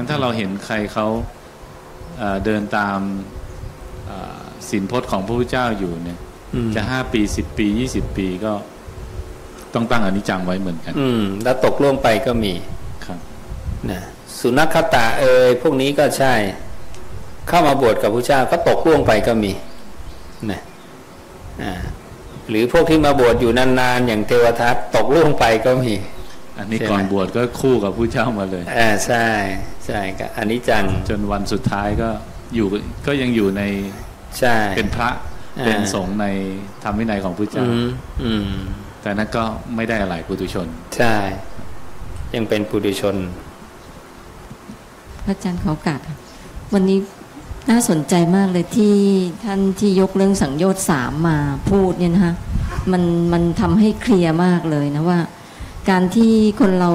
งั้นถ้าเราเห็นใครเขาเอ่อเดินตามเอ่อสินพจน์ของพระพุทธเจ้าอยู่เนี่ยอืมจะห้าปีสิบปียี่สิบปีก็ต้องตั้งอนิจจังไว้เหมือนกัน อืม แล้วตกล่วงไปก็มีครับนะสุนัขตาเอ่ยพวกนี้ก็ใช่ เข้ามาบวชกับพระเจ้าก็ตกล่วงไปก็มีนะอ่าหรือพวกที่มาบวชอยู่นานๆอย่างเทวทัตตกล่วงไปก็มี อันนี้ใช่ไหมก่อนบวชก็คู่กับผู้เจ้ามาเลยอ่าใช่ ใช่ก็อันนี้จังจนวันสุดท้ายก็อยู่ก็ยังอยู่ในใช่เป็นพระอ่าเป็นสงฆ์ในธรรมวินัยของพระอืเจ้ามอืมแต่นั้นก็ไม่ได้อะไรปุถุชน ใช่ ยังเป็นปุถุชนพระอาจารย์ขอโอกาสค่ะวันนี้น่าสนใจมากเลยที่ท่านที่ยกเรื่องสังโยชน์สามมาพูดเนี่ยนะคะมันมันทำให้เคลียร์มากเลยนะว่า การที่คนเรา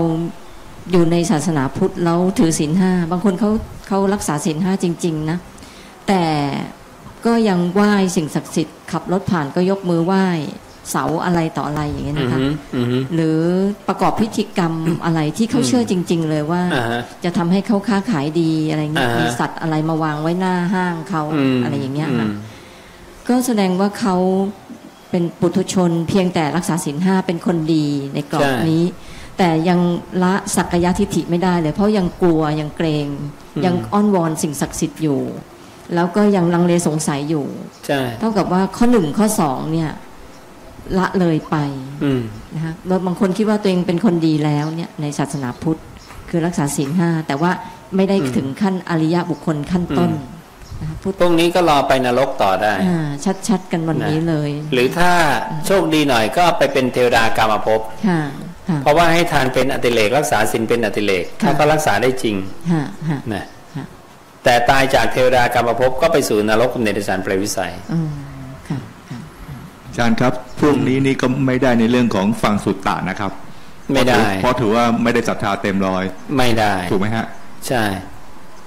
อยู่ในศาสนาพุทธแล้วถือศีลห้าบางคนเขาเขารักษาศีลห้าจริง ๆ นะ แต่ก็ยังไหว้สิ่งศักดิ์สิทธิ์ขับรถผ่านก็ยกมือไหว้เสาอะไรต่ออะไรอย่างเงี้ยอืนะอคะฮึอือฮึหรือประกอบพิธีกรรมอะไรที่เขาเชื่อจริง ๆ เลยว่าอ่าฮะจะทำให้เขาค้าขายดีอะไรเงี้ยอ่าฮะมีสัตว์อะไรมาวางไว้หน้าห้างเขามอะไรอย่างเงี้ยมค่ะก็แสดงว่าเขาเป็นปุถุชนเพียงแต่รักษาศีลห้าเป็นคนดีในกรอบนี้ แต่ยังละสักยะทิฏฐิไม่ได้เลย เพราะยังกลัวยังเกรง ยังอ้อนวอนสิ่งศักดิ์สิทธิ์อยู่ แล้วก็ยังลังเลสงสัยอยู่ใช่เท่ากับว่าข้อหนึ่งข้อสองเนี่ย ละเลยไปอืมนะคะแล้วบางคนคิดว่าตัวเองเป็นคนดีแล้วเนี่ย ในศาสนาพุทธ คือรักษาศีลห้าแต่ว่าไม่ได้อืมถึงขั้นอริยบุคคลขั้นต้นอืมนะคะพุทธพวกนี้ก็รอไปนรกต่อได้อ่าชัดๆกันวันนี้เลย หรือถ้าโชคดีหน่อยก็ไปเป็นเทวดากรรมภพค่ะค่ะ เพราะว่าให้ทานเป็นอติเลกรักษาศีลเป็นอติเลกถ้าค่ะก็รักษาได้จริงค่ะค่ะนะค่ะแต่ตายจากเทวดากรรมภพก็ไปสู่นรกกับเนรชานเปรตวิสัยอืมค่ะค่ะอาจารย์ครับพวกนี้นี่ก็ไม่ได้ในเรื่องของฟังสุตตะนะครับ ไม่ได้ เพราะถือว่าไม่ได้ศรัทธาเต็มร้อย ไม่ได้ ถูกไหมฮะ ใช่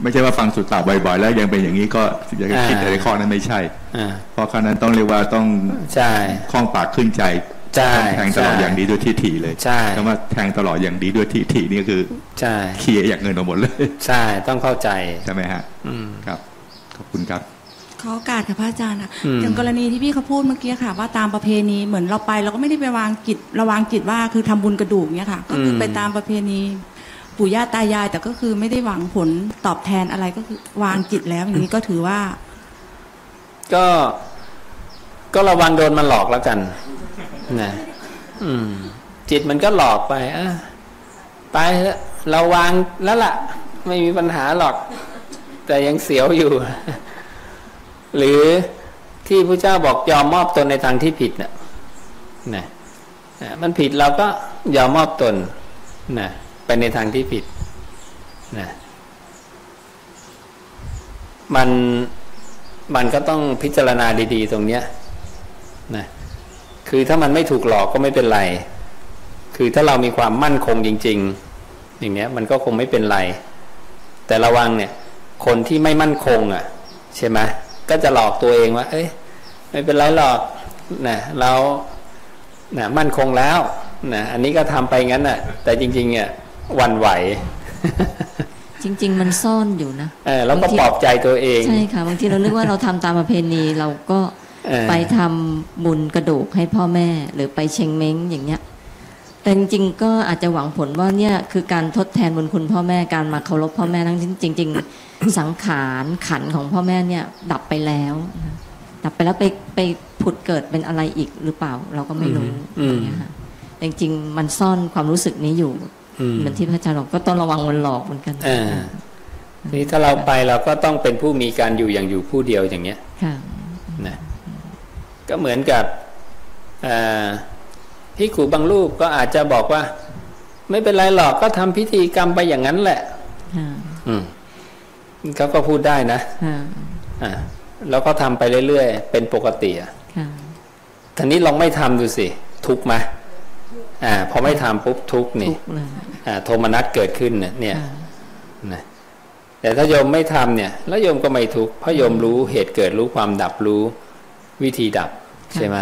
ไม่ใช่ว่าฟังสุตตะบ่อยๆ แล้วยังเป็นอย่างนี้ก็อยากจะคิดอ่าในข้อนั้นไม่ใช่อ่าเพราะข้อนั้นต้องเรียกว่าต้องใช่คล้องปากขึ้นใจ ใช่ต้องแทงตลอดใช่อย่างดีด้วยที่ถี่เลยใช่คำว่าแทงตลอดอย่างดีด้วยที่ถี่นี่คือใช่เคลียร์อย่างเงินออกหมดเลยใช่ต้องเข้าใจใช่ไหมฮะอืมครับขอบคุณครับขอโอกาสค่ะพระอาจารย์ค่ะอืมอย่างกรณีที่พี่เขาพูดเมื่อกี้ค่ะ ว่าตามประเพณีเหมือนเราไป เราก็ไม่ได้ไปวางจิตระวางจิตว่าคือทำบุญกระดูกเนี่ยค่ะ ก็คือไปตามประเพณีปู่ย่าตายาย แต่ก็คือไม่ได้หวังผลตอบแทนอะไรก็คือวางจิตแล้วอย่างนี้ก็ถือว่า ก็ก็ระวังโดนมันหลอกแล้วกัน นะอืม จิตมันก็หลอกไปอะไปเถอะเราวางแล้วล่ะ ไม่มีปัญหาหรอก แต่ยังเสียวอยู่ หรือที่พระเจ้าบอกยอมมอบตนในทางที่ผิดน่ะนะนะมันผิดเราก็ยอมมอบตนนะไปในทางที่ผิดนะมันมันก็ต้องพิจารณาดี ๆ ตรงเนี้ยนะ คือถ้ามันไม่ถูกหลอกก็ไม่เป็นไร คือถ้าเรามีความมั่นคงจริง ๆ อย่างเนี้ยมันก็คงไม่เป็นไร แต่ระวังเนี่ย คนที่ไม่มั่นคงอะ ใช่ไหมก็จะหลอกตัวเองว่า เอ้ยไม่เป็นไรหรอกนะเรานะมั่นคงแล้วนะอันนี้ก็ทำไปงั้นน่ะ แต่จริงๆเนี่ยหวันไหว จริง ๆ มันซ่อนอยู่นะเออแล้วก็ปลอบใจตัวเองใช่ค่ะบางทีเรานึกว่าเราทำตามประเพณีเราก็เออ ไปทำบุญกระดูกให้พ่อแม่ หรือไปเชงเม้งอย่างเงี้ย แต่จริงๆก็อาจจะหวังผลว่าเนี่ยคือการทดแทนบุญคุณพ่อแม่การมาเคารพพ่อแม่ทั้งที่จริง ๆ สังขารขันของพ่อแม่เนี่ย ดับไปแล้วนะดับไปแล้วไปไปผุดเกิดเป็นอะไรอีกหรือเปล่า เราก็ไม่รู้อืมอย่างเงี้ยค่ะแต่จริงๆมันซ่อนความรู้สึกนี้อยู่อืมเหมือนที่พระอาจารย์บอกก็ต้องระวังมันหลอกเหมือนกันอ่านี่ถ้าเราไปเราก็ต้องเป็นผู้มีการอยู่อย่างอยู่ผู้เดียวอย่างเงี้ยค่ะนะ ก็เหมือนกับอ่าที่ครูบางรูปก็อาจจะบอกว่า ไม่เป็นไรหรอกก็ทำพิธีกรรมไปอย่างนั้นแหละค่ะอืมเขาก็พูดได้นะค่ะอ่าแล้วก็ทำไปเรื่อยๆ เป็นปกติอะค่ะทีนี้ลองไม่ทำดูสิ ทุกข์ไหมอ่าพอไม่ทำปุ๊บทุกข์นี่ทุกข์เลยอ่าโทมนัสเกิดขึ้นเนี่ยเนี่ยค่ะนะแต่ถ้าโยมไม่ทำเนี่ย แล้วโยมก็ไม่ทุกข์เพราะโยมรู้เหตุเกิดรู้ความดับรู้ วิธีดับใช่ไหม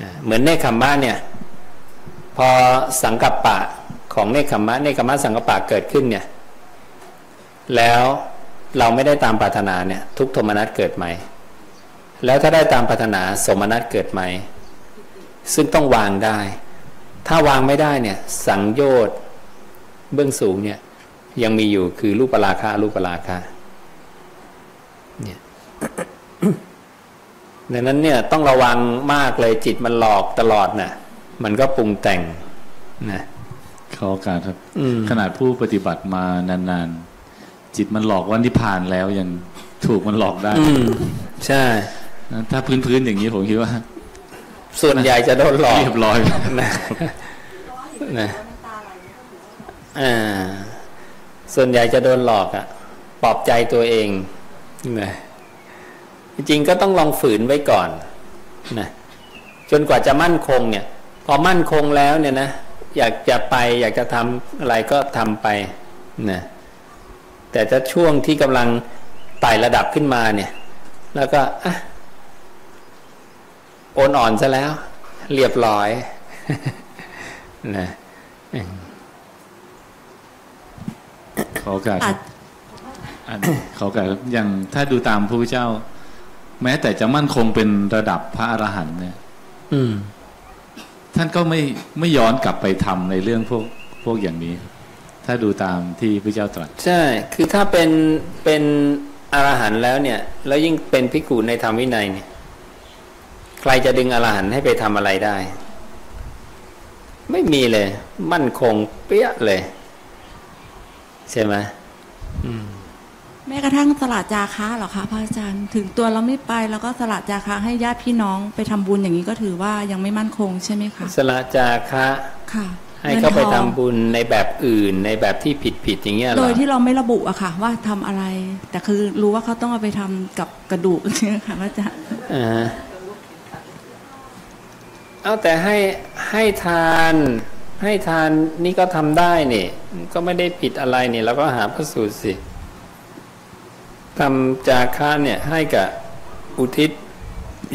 อ่าเหมือนเนคขมมะเนี่ย พอสังกัปปะของเนคขมมะเนคขมมะสังกัปปะเกิดขึ้นเนี่ย แล้วเราไม่ได้ตามปรารถนาเนี่ย ทุกโทมนัสเกิดไหมแล้วถ้าได้ตามปรารถนาสมนัสเกิดไหม ซึ่งต้องวางได้ ถ้าวางไม่ได้เนี่ย สังโยชน์เบื้องสูงเนี่ย ยังมีอยู่คือรูปราคารูปราคาเนี่ย ดังนั้นเนี่ยต้องระวังมากเลยจิตมันหลอกตลอดน่ะ มันก็ปรุงแต่งนะขอโอกาสครับอืมขนาดผู้ปฏิบัติมานานๆ จิตมันหลอกว่านิพพานแล้วยังถูกมันหลอกได้อืมใช่นะถ้าพื้นๆอย่างนี้ผมคิดว่า ส่วนใหญ่จะโดนหลอกเรียบร้อยนะนะอ่าส่วนใหญ่จะโดนหลอกอะปลอบใจตัวเองนะ จริงๆก็ต้องลองฝืนไว้ก่อนนะจนกว่าจะมั่นคงเนี่ยพอมั่นคงแล้วเนี่ยนะอยากจะไปอยากจะทำอะไรก็ทำไปนะแต่ถ้าช่วงที่กำลังไต่ระดับขึ้นมาเนี่ย แล้วก็อะโอนอ่อนซะแล้ว เรียบร้อยนะขอโอกาสคอารัจบอันขอโอกาสครับอย่างถ้าดูตามพระพุทธเจ้า แม้แต่จะมั่นคงเป็นระดับพระอรหันต์เนี่ยอืมท่านก็ไม่ไม่ย้อนกลับไปทำในเรื่องพวกพวกอย่างนี้ ถ้าดูตามที่พระเจ้าตรัสใช่ คือถ้าเป็นเป็นอรหันต์แล้วเนี่ย แล้วยิ่งเป็นภิกขุในธรรมวินัยเนี่ย ใครจะดึงอรหันต์ให้ไปทำอะไรได้ ไม่มีเลย มั่นคงเปี้ยเลย ใช่ไหมอืม แม้กระทั่งสละจาคะเหรอคะพระอาจารย์ ถึงตัวเราไม่ไปแล้วก็สละจาคะให้ญาติพี่น้องไปทำบุญอย่างนี้ก็ถือว่ายังไม่มั่นคงใช่ไหมคะสละจาคะค่ะ ให้เขาไปงินทำทองบุญในแบบอื่นในแบบที่ผิดผิดๆอย่างเงี้ยเหรอโดยที่เราไม่ระบุอะค่ะ ว่าทำอะไร แต่คือรู้ว่าเขาต้องเอาไปทำกับกระดูกใช่ไหมคะพระอาจารย์อ่าเอาแต่ให้ให้ทานให้ทานนี่ก็ทำได้นี่ก็ไม่ได้ผิดอะไรนี่เราก็หาพระสูตรสิ ทำจาค่าเนี่ยให้กับอุทิศ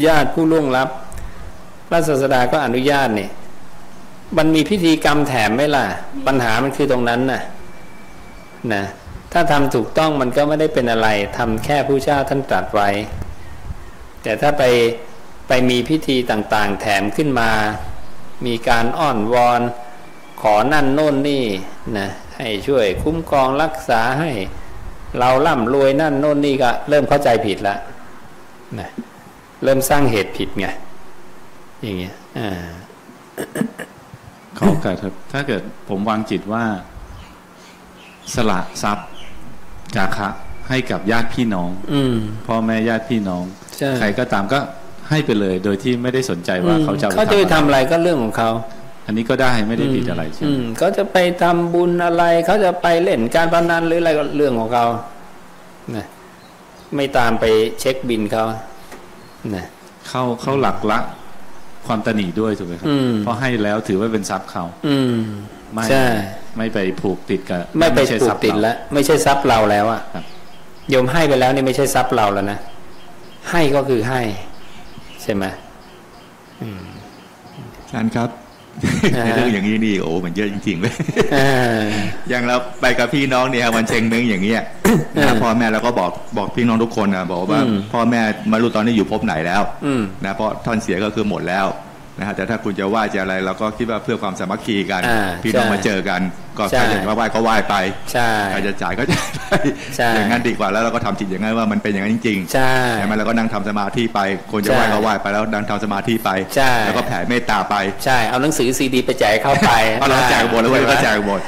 ญาติผู้ล่วงลับพระศาสดาก็อนุญาตเนี่ยมันมีพิธีกรรมแถมไหมล่ะ ปัญหามันคือตรงนั้นน่ะนะถ้าทำถูกต้องมันก็ไม่ได้เป็นอะไรทำแค่ผู้เจ้าท่านตรัสไว้ แต่ถ้าไปไปมีพิธีต่างๆ แถมขึ้นมา มีการอ้อนวอนขอนั่นโน่นนี่นะให้ช่วยคุ้มครองรักษาให้ เราร่ำรวยนั่นโน่นนี่ก็เริ่มเข้าใจผิดละนะเริ่มสร้างเหตุผิดไงอย่างเงี้ยอ่าขอโอกาสครับ ถ้าเกิดผมวางจิตว่า สละทรัพย์จาคะให้กับญาติพี่น้อง อืมพ่อแม่ญาติพี่น้องใช่ใครก็ตามก็ให้ไปเลย โดยที่ไม่ได้สนใจว่าเขาจะอเขาจะไปไปทำอะไรก็เรื่องของเขา อันนี้ก็ได้ไม่ได้ผิดอะไรใช่ไหอืมมเขาจะไปทำบุญอะไร เขาจะไปเล่นการพนันหรืออะไรก็เรื่องของเขานะไม่ตามไปเช็คบินเขานะเข้าเข้าหลักละความตนีด้วยถูกไหมครับอืมเพราะให้แล้วถือว่าเป็นทรัพย์เขา อืมไม่ใช่ไม่ไปผูกติดกับไม่ไปใช่ผูทกรัพย์ติดเราแล้วไม่ใช่ทรัพย์เราแล้วอะครับโยมให้ไปแล้วนี่ไม่ใช่ทรัพย์เราแล้วนะให้ก็คือให้ ใช่ไหมอาจารย์ครับอ่าใน เรื่องอย่างนี้นี่โอ้มันเยอะจริงๆเลยอ่าอย่างเราไปกับพี่น้องเนี่ยวันเชงนึงอย่างเงี้ยอ่านะพ่อแม่เราก็บอกบอกพี่น้องทุกคนนะบอกว่าอืมพ่อแม่ไมารู้ตอนนี้อยู่ภพไหนแล้วอืมนะเพราะท่อนเสียก็คือหมดแล้ว นะฮะแต่ถ้าคุณจะไหว้จะอะไรเราก็คิดว่าเพื่อความสามัคคีกันอ่าพี่น้องใช่มาเจอกัน ก็ใช่ใครจะมาไหว้ก็ไหว้ไปใช่ใครจะจ่ายก็จ่ายไปใช่อย่างนั้นดีกว่าแล้วเราก็ทำจิตอย่างนั้นว่ามันเป็นอย่างนั้นจริงๆใช่ใช่ไหมเราก็นั่งทำสมาธิไปคนจะไหว้ใช่ก็ไหว้ไปแล้วนั่งทำสมาธิไปใช่แล้วก็แผ่เมตตาไปใช่เอาหนังสือซีดีไปแจกเข้าไปเอาเราแจกหมดแล้วเว้ยก็แจกหมด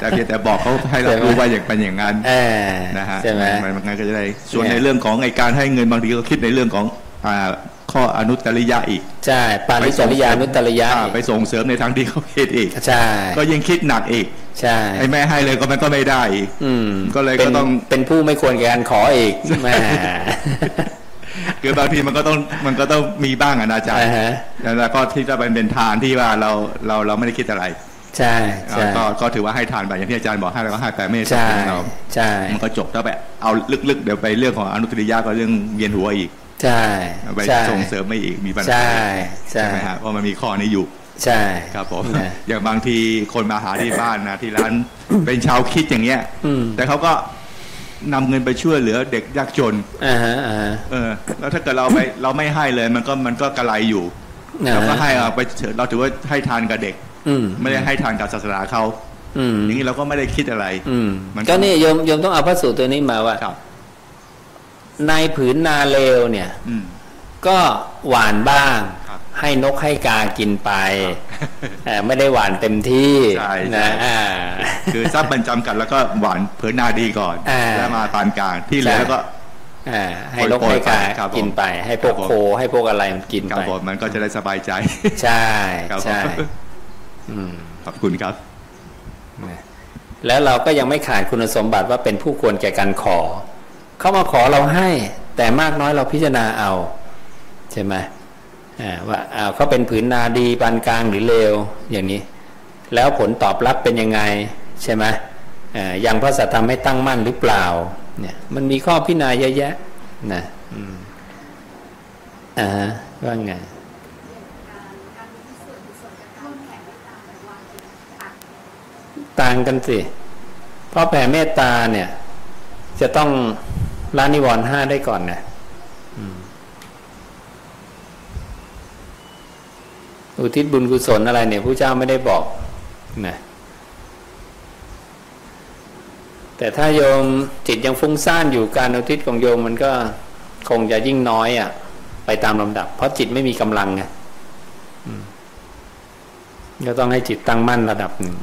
แต่เพียงแต่บอกเขาให้เราใช่ไหมรู้ว่าอย่างเป็นอย่างนั้นเออนะฮะใช่ไหมมันมันก็จะได้ส่วนเนี่ยในเรื่องของไอการให้เงินบางทีก็คิดในเรื่องของอ่า ข้ออนุตริยะอีก ใช่ ปานิจริยานุตตริยะอ่าไปส่งเสริมในทางที่เขาผิดอีก ใช่ ก็ยิ่งคิดหนักอีก ใช่ไอ้แม่ให้เลยก็มันก็ไม่ได้อีก อืม ก็เลยป็นก็ต้องเป็นผู้ไม่ควรแก่การขออีกแหม่คือบางทีมันก็ต้องมันก็ต้องมีบ้างอะนะอาจารย์อ่าฮะแล้วก็ที่จะเป็นเป็นทานที่ว่าเราเราเราไม่ได้คิดอะไรใช่ใช่ก็ก็ถือว่าให้ทานไปอย่างที่อาจารย์บอกให้แล้วก็ให้แต่ไม่ได้ใช่สนเราใช่มันก็จบแล้วไปเอาลึกๆ เดี๋ยวไปเรื่องของอนุตริยะก็เรื่องเวียนหัวอีก ใช่ไปใช่ส่งเสริมไม่อีกมีปัญหาใช่ใช่ไหมฮะเพราะมันมีข้อนี้อยู่ใช่ครับผมนะอย่างบางทีคนมาหาที่บ้านนะที่ร้านเป็นชาวคิดอย่างเงี้ยอืมแต่เขาก็นำเงินไปช่วยเหลือเด็กยากจนอ่าฮะอ่าฮะเออ แล้วถ้าเกิดเราไปเราไม่ให้เลย มันก็มันก็กระไรอยู่อ่าเราฮะก็ให้เอาไปเถอะเราถือว่าให้ทานกับเด็ก อืมไม่ได้ให้ทานกับศาสนาเขาอืมอย่างนี้เราก็ไม่ได้คิดอะไร อืมมันก็ก็นี่โยมโยมต้องเอาพระสูตรตัวนี้มาว่าครับ ในผืนนาเลวเนี่ยอืมก็หวานบ้างครับให้นกให้กากินไปเอ่อไม่ได้หวานเต็มที่ใช่ใช่นะอ่าคือทรัพย์มันจำกัดแล้วก็หวานเผยนาดีก่อนอ่าแล้วมาปานกลางที่เหลือใช่แล้วก็อ่าให้นกโปรยให้กาไปครับผมกินไป ให้พวกครับผมโค ให้พวกอะไรมันกินครับไปผมมันก็จะได้สบายใจ ใช่ครับผมใช่อืมขอบคุณครับนะแล้วเราก็ยังไม่ขาดคุณสมบัติว่าเป็นผู้ควรแก่การขอ เขามาขอเราให้ แต่มากน้อยเราพิจารณาเอาใช่ไหมว่าเขาเป็นผืนนาดีปานกลางหรือเลวอย่างนี้ แล้วผลตอบรับเป็นยังไงใช่ไหมอ่ายังพระสัทธรรมให้ตั้งมั่นหรือเปล่าเนี่ยมันมีข้อพิจารณาเยอะแยะนะอ่าฮะว่าไงต่างกันสิ เพราะแผ่เมตตาเนี่ย จะต้อง ละนิวรณ์ห้าได้ก่อนนะอุทิศบุญกุศลอะไรเนี่ยผู้เจ้าไม่ได้บอกนะแต่ถ้าโยมจิตยังฟุ้งซ่านอยู่การอุทิศของโยมมันก็คงจะยิ่งน้อยอะ่ะ ไปตามลำดับ เพราะจิตไม่มีกำลังไงก็ต้องให้จิตตั้งมั่นระดับหนึ่ง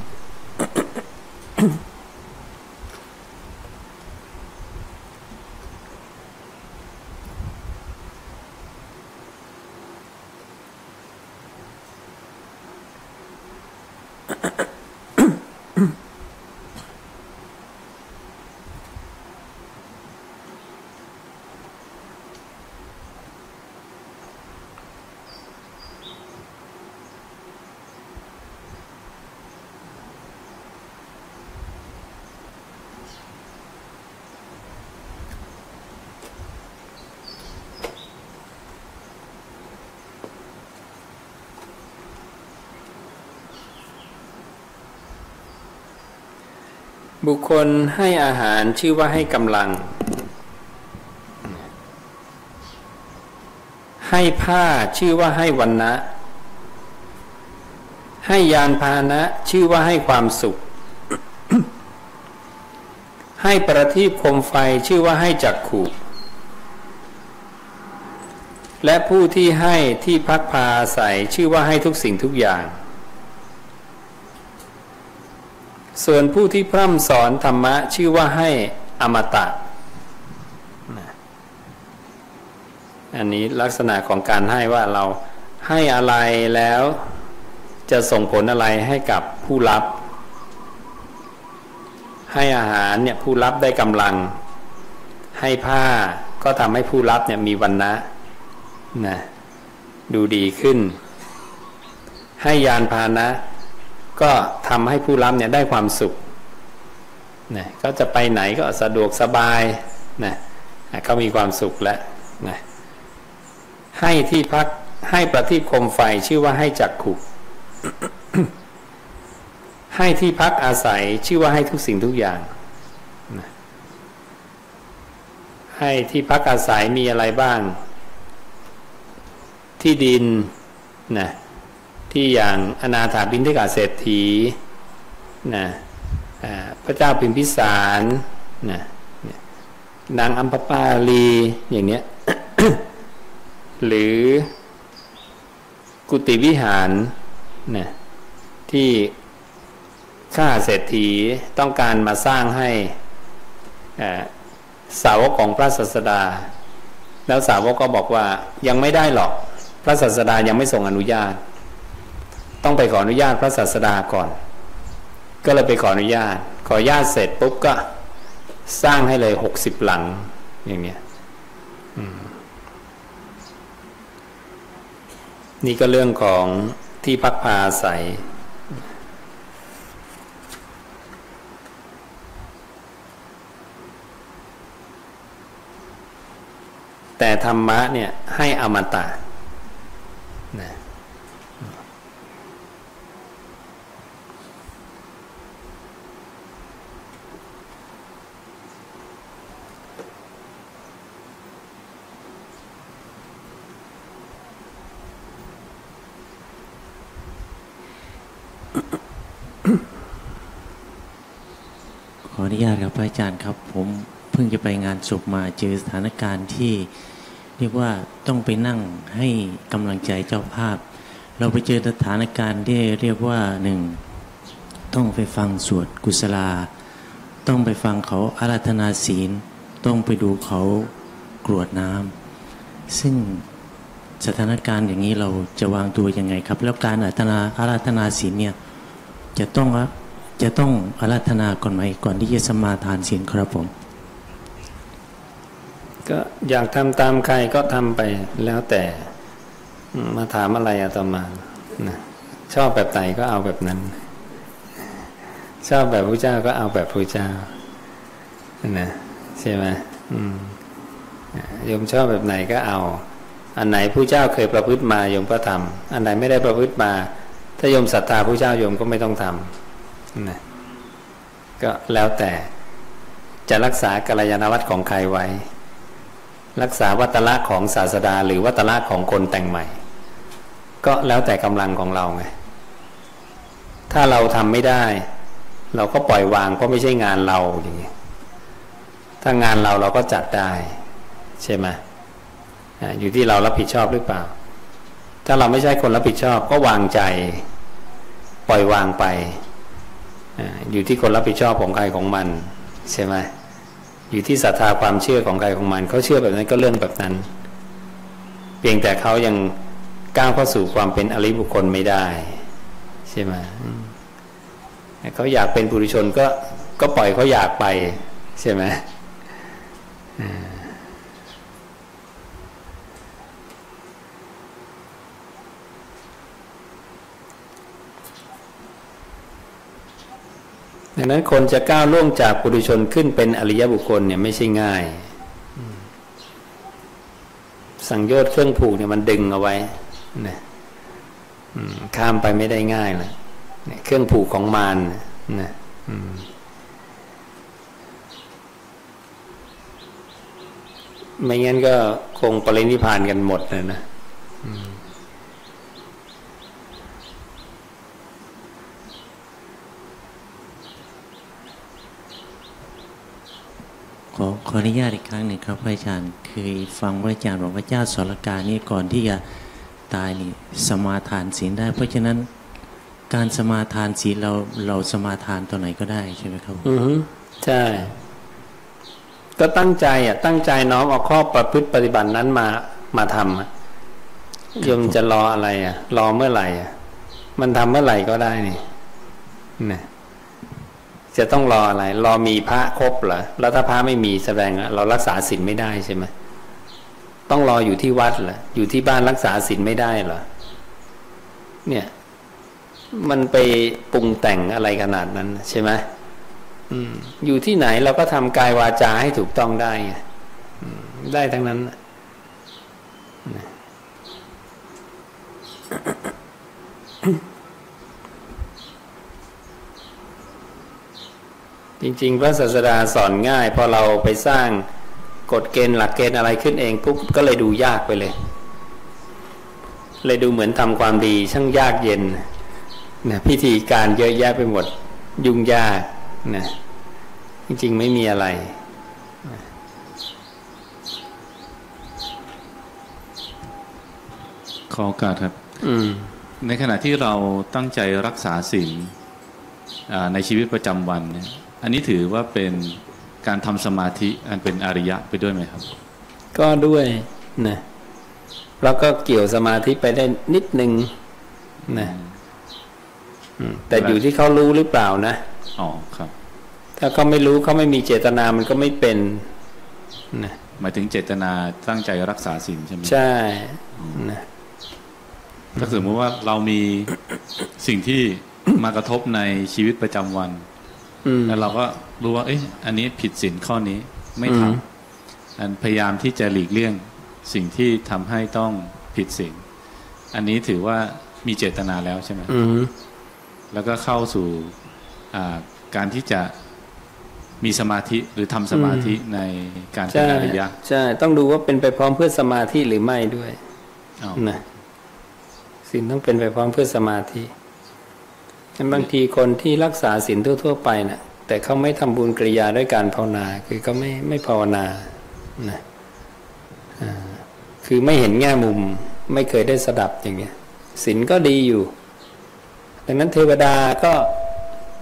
บุคคลให้อาหารชื่อว่าให้กำลัง ให้ผ้าชื่อว่าให้วันนะ ให้ยานพาหนะชื่อว่าให้ความสุข ให้ประทีปคมไฟชื่อว่าให้จักขู่และผู้ที่ให้ที่พักพาอาศัยชื่อว่าให้ทุกสิ่งทุกอย่าง ส่วนผู้ที่พร่ำสอนธรรมะชื่อว่าให้อมตะ อันนี้ลักษณะของการให้ว่าเราให้อะไรแล้วจะส่งผลอะไรให้กับผู้รับ ให้อาหารเนี่ยผู้รับได้กำลัง ให้ผ้าก็ทำให้ผู้รับเนี่ยมีวันนะนะดูดีขึ้น ให้ยานพาหนะ ก็ทำให้ผู้รับเนี่ยได้ความสุขนะก็จะไปไหนก็สะดวกสบายนะเขามีความสุขแล้วนะให้ที่พักให้ประทีปคมไฟชื่อว่าให้จักขุให้ที่พักอาศัยชื่อว่าให้ทุกสิ่งทุกอย่างนะให้ที่พักอาศัยมีอะไรบ้าง ที่ดินนะ ที่อย่างอนาถาบินทิกาเศรษฐีนะพระเจ้าพิมพิสารนะนางอัมพปาลีอย่างเนี้ยหรือกุฏิวิหารนะที่ข้าเศรษฐีต้องการมาสร้างให้สาวกของพระศาสดา แล้วสาวกก็บอกว่ายังไม่ได้หรอก พระศาสดายังไม่ส่งอนุญาต ต้องไปขออนุญาตพระศาสดาก่อน ก็เลยไปขออนุญาต ขออนุญาตเสร็จปุ๊บก็สร้างให้เลยหกสิบหลังอย่างเนี้ยนี่ก็เรื่องของที่พักพาอาศัยแต่ธรรมะเนี่ยให้อมตะ ขออนุญาตครับพระอาจารย์ครับ ผมเพิ่งจะไปงานศพมาเจอสถานการณ์ที่ เรียกว่าต้องไปนั่งให้กำลังใจเจ้าภาพ เราไปเจอสถานการณ์ที่เรียกว่าหนึ่งต้องไปฟังสวดกุศลา ต้องไปฟังเขาอาราธนาศีล ต้องไปดูเขากรวดน้ำซึ่งสถานการณ์อย่างนี้เราจะวางตัวยังไงครับ แล้วการอาราธนาอาราธนาศีลเนี่ย จะต้องจะต้องอาราธนาก่อนไหมก่อนที่จะสมาทานศีลครับผม ก็อยากทำตามใครก็ทำไปแล้วแต่มาถามอะไรอะตมานะชอบแบบไหนก็เอาแบบนั้น ชอบแบบพระเจ้าก็เอาแบบพระเจ้านะใช่ไหมอืมโยมชอบแบบไหนก็เอา อันไหนผู้เจ้าเคยประพฤติมาโยมก็ทำอันไหนไม่ได้ประพฤติมา ถ้าโยมศรัทธาผู้เจ้าโยมก็ไม่ต้องทำนะก็แล้วแต่จะรักษากัลยาณวัตรของใครไว้ รักษาวัตละของศาสดา หรือวัตละของคนแต่งใหม่ ก็แล้วแต่กำลังของเราไงถ้าเราทำไม่ได้ เราก็ปล่อยวางเพราะไม่ใช่งานเราอย่างเงี้ยถ้างานเราเราก็จัดได้ ใช่ไหมอ่าอยู่ที่เรารับผิดชอบหรือเปล่า ถ้าเราไม่ใช่คนรับผิดชอบก็วางใจ ปล่อยวางไป อยู่ที่คนรับผิดชอบของใครของมัน ใช่ไหมอยู่ที่ศรัทธาความเชื่อของใครของมัน เขาเชื่อแบบนั้นก็เรื่องแบบนั้น เพียงแต่เขายังก้าวเข้าสู่ความเป็นอริบุคคลไม่ได้ ใช่ไหมอืมเขาอยากเป็นปุถุชนก็ก็ปล่อยเขาอยากไป ใช่ไหมอ่า ดังนั้นคนจะก้าวล่วงจากปุถุชนขึ้นเป็นอริยบุคคลเนี่ยไม่ใช่ง่าย สังโยชน์เครื่องผูกเนี่ยมันดึงเอาไว้นะข้ามไปไม่ได้ง่ายนะเนี่ยเครื่องผูกของมารนะไม่งั้นก็คงปรินิพพานกันหมดเลยนะ ขอขออนุญาตอีกครั้งหนึ่งครับพระอาจารย์เคยฟังพระอาจารย์บอกพระเจ้าสรการนี่ก่อนที่จะตายนี่สมาทานศีลได้ เพราะฉะนั้นการสมาทานศีลเราเราสมาทานตัวไหนก็ได้ใช่ไหมครับ อือใช่ ก็ตั้งใจอะตั้งใจน้อมเอาข้อประพฤติปฏิบัตินั้นมามาทำอะโยมจะรออะไรอะ รอเมื่อไหร่อะ มันทำเมื่อไหร่ก็ได้นี่นะ จะต้องรออะไร รอมีพระครบเหรอแล้วถ้าพระไม่มีแสดงว่าเรารักษาศีลไม่ได้ใช่ไหมต้องรออยู่ที่วัดเหรออยู่ที่บ้านรักษาศีลไม่ได้เหรอเนี่ย มันไปปรุงแต่งอะไรขนาดนั้นใช่ไหมอยู่ที่ไหนเราก็ทำกายวาจาให้ถูกต้องได้ได้ทั้งนั้นนะนะ จริง ๆ พระศาสดาสอนง่ายพอเราไปสร้างกฎเกณฑ์หลักเกณฑ์อะไรขึ้นเองปุ๊บก็เลยดูยากไปเลย เลยดูเหมือนทำความดีช่างยากเย็นนะพิธีการเยอะแยะไปหมดยุ่งยากนะจริง ๆ ไม่มีอะไรขอโอกาสครับอืมในขณะที่เราตั้งใจรักษาศีลอ่าในชีวิตประจำวันเนี่ย อันนี้ถือว่าเป็นการทำสมาธิอันเป็นอริยะไปด้วยไหมครับ ก็ด้วยนะแล้วก็เกี่ยวสมาธิไปได้นิดนึงนะอืมแต่อยู่ที่เขารู้หรือเปล่านะอ๋อครับ ถ้าเขาไม่รู้เขาไม่มีเจตนามันก็ไม่เป็นนะหมายถึงเจตนาตั้งใจรักษาศีลใช่ไหมใช่นะถ้าสมมติว่าเรามีสิ่งที่มากระทบในชีวิตประจำวันอืม แล้วเราก็รู้ว่า เอ้ยอันนี้ผิดศีลข้อนี้ไม่ทอืมำอันพยายามที่จะหลีกเลี่ยงสิ่งที่ทำให้ต้องผิดศีลอันนี้ถือว่ามีเจตนาแล้วใช่ไหมอืมแล้วก็เข้าสู่อ่าการที่จะมีสมาธิหรือทำสมาธิในการเป็นใช่อริยะใช่ต้องดูว่าเป็นไปพร้อมเพื่อสมาธิหรือไม่ด้วยอ๋อนะสิ่งต้องเป็นไปพร้อมเพื่อสมาธิ บางทีคนที่รักษาศีลทั่ว ๆ ไปนะ่ะแต่เขาไม่ทำบุญกริยาด้วยการภาวนา คือเขาไม่ไม่ภาวนานะคือไม่เห็นแง่มุม ไม่เคยได้สดับอย่างเงี้ยศีลก็ดีอยู่ดังนั้นเทวดาก็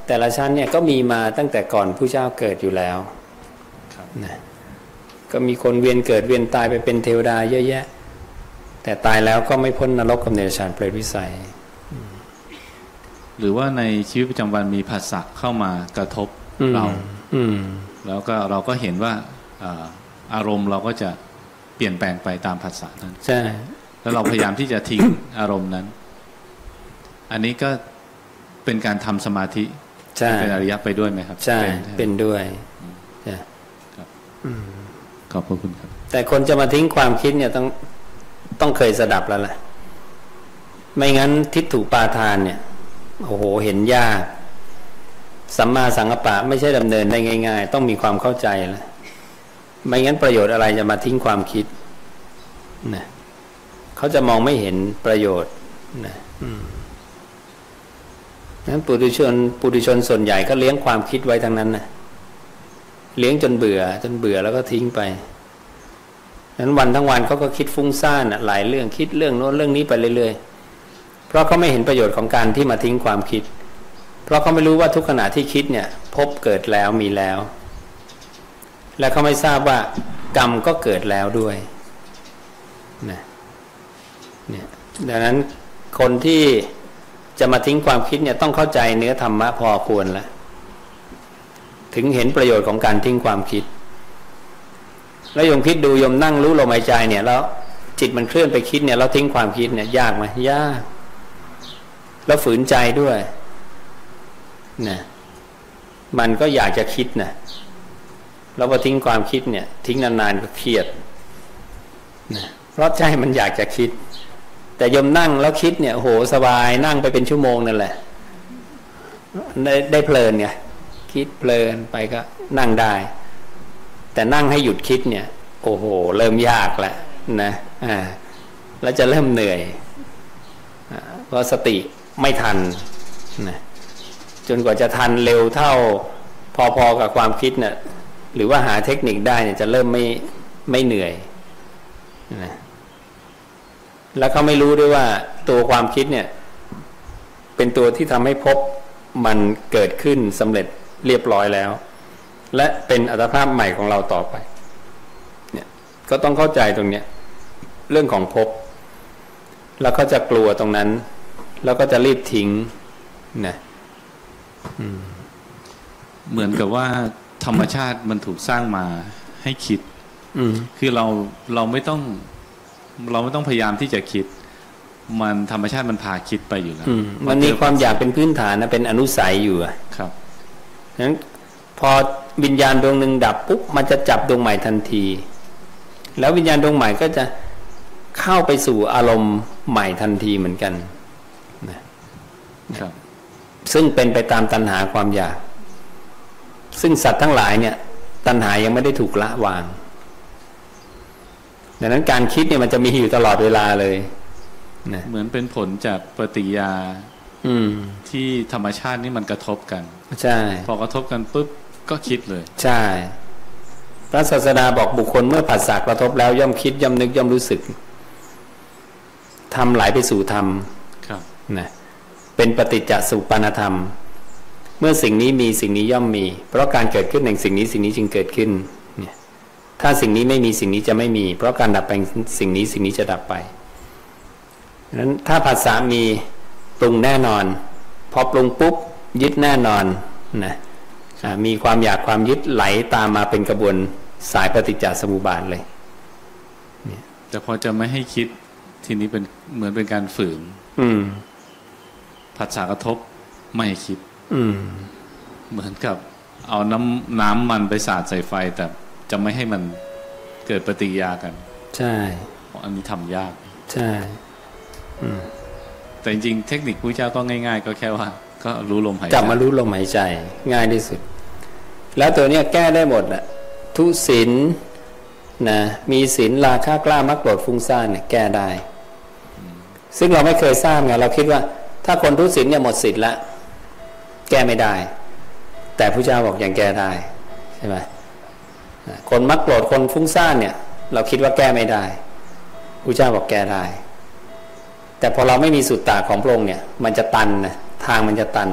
แต่ละชั้นเนี่ยก็มีมาตั้งแต่ก่อนผู้เจ้าเกิดอยู่แล้วนะก็มีคนเวียนเกิดเวียนตายไปเป็นเทวดาเยอะแยะ แต่ตายแล้วก็ไม่พ้นนรกกับเนรชานเปรตวิสัย หรือว่าในชีวิตประจำวันมีผัสสะเข้ามากระทบอืมเราอืมแล้วก็เราก็เห็นว่าอ่าอารมณ์เราก็จะเปลี่ยนแปลงไปตามผัสสะนั้นใช่ แล้วเราพยายามที่จะทิ้งอารมณ์นั้น อันนี้ก็เป็นการทำสมาธิใช่เป็นอริยะไปด้วยไหมครับ ใช่ เป็นเป็นด้วยใช่ขอบพระคุณครับ แต่คนจะมาทิ้งความคิดเนี่ยต้องต้องเคยสดับแล้วแหละไม่งั้นทิฏฐุปาทานเนี่ย โอ้โหเห็นยากสัมมาสังกปะไม่ใช่ดำเนินได้ง่าย ๆ ต้องมีความเข้าใจล้วไม่งั้นประโยชน์อะไรจะมาทิ้งความคิดนะเขาจะมองไม่เห็นประโยชน์นะนั้นปุถุชนปุถุชนส่วนใหญ่ก็เลี้ยงความคิดไว้ทั้งนั้นนะเลี้ยงจนเบื่อ จนเบื่อแล้วก็ทิ้งไปนั้นวันทั้งวันเขาก็คิดฟุ้งซ่านอะหลายเรื่องคิดเรื่องโน้นเรื่องนี้ไปเรื่อยๆ เพราะเขาไม่เห็นประโยชน์ของการที่มาทิ้งความคิด เพราะเขาไม่รู้ว่าทุกขณะที่คิดเนี่ย พบเกิดแล้วมีแล้ว และเขาไม่ทราบว่ากรรมก็เกิดแล้วด้วยนะเนี่ยดังนั้นคนที่จะมาทิ้งความคิดเนี่ยต้องเข้าใจเนื้อธรรมะพอควรแล้วถึงเห็นประโยชน์ของการทิ้งความคิด แล้วยมคิดดูยมนั่งรู้ลมหายใจเนี่ยแล้วจิตมันเคลื่อนไปคิดเนี่ยเราทิ้งความคิดเนี่ยยากไหมยาก แล้วฝืนใจด้วยนะมันก็อยากจะคิดนะแล้วพอทิ้งความคิดเนี่ย ทิ้งนานๆก็เครียดนะเพราะใจมันอยากจะคิด แต่ยมนั่งแล้วคิดเนี่ยโหสบายนั่งไปเป็นชั่วโมงนั่นแหละ ได้ได้เพลินไงคิดเพลินไปก็นั่งได้ แต่นั่งให้หยุดคิดเนี่ย โอ้โห เริ่มยากแล้วนะอ่าแล้วจะเริ่มเหนื่อยเพราะสติ ไม่ทันนะจนกว่าจะทันเร็วเท่าพอๆกับความคิดเนี่ยหรือว่าหาเทคนิคได้เนี่ยจะเริ่มไม่ไม่เหนื่อยนะแล้วเขาไม่รู้ด้วยว่าตัวความคิดเนี่ย เป็นตัวที่ทำให้พบมันเกิดขึ้นสำเร็จเรียบร้อยแล้ว และเป็นอัตภาพใหม่ของเราต่อไป เนี่ยก็ต้องเข้าใจตรงเนี้ยเรื่องของพบ แล้วก็จะกลัวตรงนั้น แล้วก็จะรีบทิ้งนะเหมือนกับว่า ธรรมชาติมันถูกสร้างมาให้คิดอืมคือเราเราไม่ต้อง เราไม่ต้องพยายามที่จะคิด มันธรรมชาติมันพาคิดไปอยู่แล้วอืมมันมีความอยากเป็นพื้นฐานนะเป็นอนุสัยอยู่อะครับนั้นพอวิญญาณดวงหนึ่งดับปุ๊บมันจะจับดวงใหม่ทันที แล้ววิญญาณดวงใหม่ก็จะเข้าไปสู่อารมณ์ใหม่ทันทีเหมือนกัน ครับ ซึ่งเป็นไปตามตัณหาความอยาก ซึ่งสัตว์ทั้งหลายเนี่ย ตัณหายังไม่ได้ถูกละวาง ดังนั้นการคิดเนี่ยมันจะมีอยู่ตลอดเวลาเลยนะเหมือนเป็นผลจากปฏิกิริยาอืมที่ธรรมชาตินี่มันกระทบกัน ใช่ พอกระทบกันปุ๊บก็คิดเลย ใช่ พระศาสดาบอกบุคคลเมื่อผัสสะกระทบแล้วย่อมคิดย่อมนึกย่อมรู้สึกทำไหลไปสู่ธรรมครับ นะเป็นปฏิจจสุปานธรรม เมื่อสิ่งนี้มีสิ่งนี้ย่อมมี เพราะการเกิดขึ้นแห่งสิ่งนี้สิ่งนี้จึงเกิดขึ้นเนี่ยถ้าสิ่งนี้ไม่มีสิ่งนี้จะไม่มี เพราะการดับไปสิ่งนี้สิ่งนี้จะดับไปดังนั้นถ้าภาษามีปรุงแน่นอน พอปรุงปุ๊บยึดแน่นอนนะอ่ามีความอยากความยึดไหลตามมาเป็นกระบวนสายปฏิจจสมุปบาทเลยแต่พอจะไม่ให้คิดทีนี้เป็นเหมือนเป็นการฝืน อืม ผัสสะกระทบไม่ให้คิด อืมเหมือนกับ เอาน้ำน้ำมันไปสาดใส่ไฟ แต่จะไม่ให้มันเกิดปฏิกิริยากัน ใช่เพราะอันนี้ทำยาก ใช่แต่จริงๆเทคนิคพระเจ้าก็ง่ายๆ ก็แค่ว่า ก็รู้ลมหายใจจับมารู้ลมหายใจ ง่ายที่สุด แล้วตัวเนี้ยแก้ได้หมดอะทุศีลนะมีศีลราคากล้ามักโกรธฟุ้งซ่านเนี่ยแก้ได้ ซึ่งเราไม่เคยทราบไงเราคิดว่า ถ้าคนทุศีลเนี่ยหมดสิทธิ์ละแก้ไม่ได้ แต่พระเจ้าบอกยังแก้ได้ใช่ไหมคนมักโกรธคนฟุ้งซ่านเนี่ย เราคิดว่าแก้ไม่ได้พระเจ้าบอกแก้ได้ แต่พอเราไม่มีสุดตาของพระองค์เนี่ย มันจะตันนะทางมันจะตัน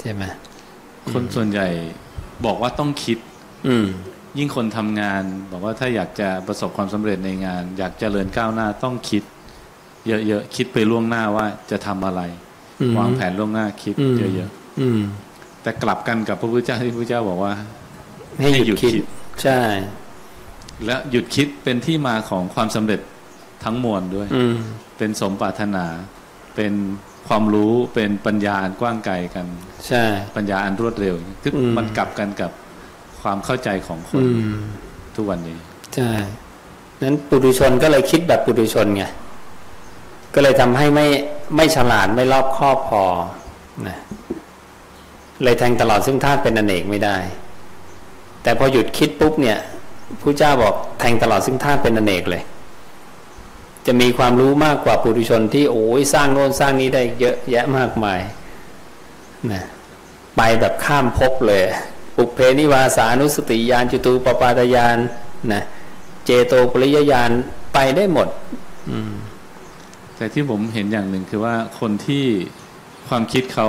ใช่ไหมคนส่วนใหญ่บอกว่าต้องคิด อืมยิ่งคนทำงาน บอกว่าถ้าอยากจะประสบความสำเร็จในงาน อยากจเจริญก้าวหน้าต้องคิด เยอะๆคิดไปล่วงหน้าว่าจะทำอะไรอืมวางแผนล่วงหน้าคิดอืมเยอะอืมๆแต่กลับกันกับพระพุทธเจ้าที่พระพุทธเจ้าบอกว่า ให้หยุดให้หยุดคิดคิดใช่ และหยุดคิดเป็นที่มาของความสำเร็จทั้งมวลด้วยอืมเป็นสมปรารถนา เป็นความรู้เป็นปัญญาอันกว้างไกลกัน ใช่ ปัญญาอันรวดเร็วคืออมมันกลับกันกับความเข้าใจของคนอืมทุกวันนี้ ใช่นั้นปุถุชนก็เลยคิดแบบปุถุชนไง ก็เลยทำให้ไม่ไม่ฉลาดไม่รอบครอบพอนะเลยแทงตลอดซึ่งธาตุเป็นอเนกไม่ได้ แต่พอหยุดคิดปุ๊บเนี่ยผู้เจ้าบอกแทงตลอดซึ่งธาตุเป็นอเนกเลย จะมีความรู้มากกว่าปุถุชนที่โอ้ยสร้างโน่นสร้างนี้ได้เยอะแยะมากมายนะไปแบบข้ามภพเลยปุเพนิวาสานุสติยานจุตุปปาตยานนะเจโตปริยญาณไปได้หมด อืม แต่ที่ผมเห็นอย่างหนึ่งคือว่าคนที่ความคิดเขา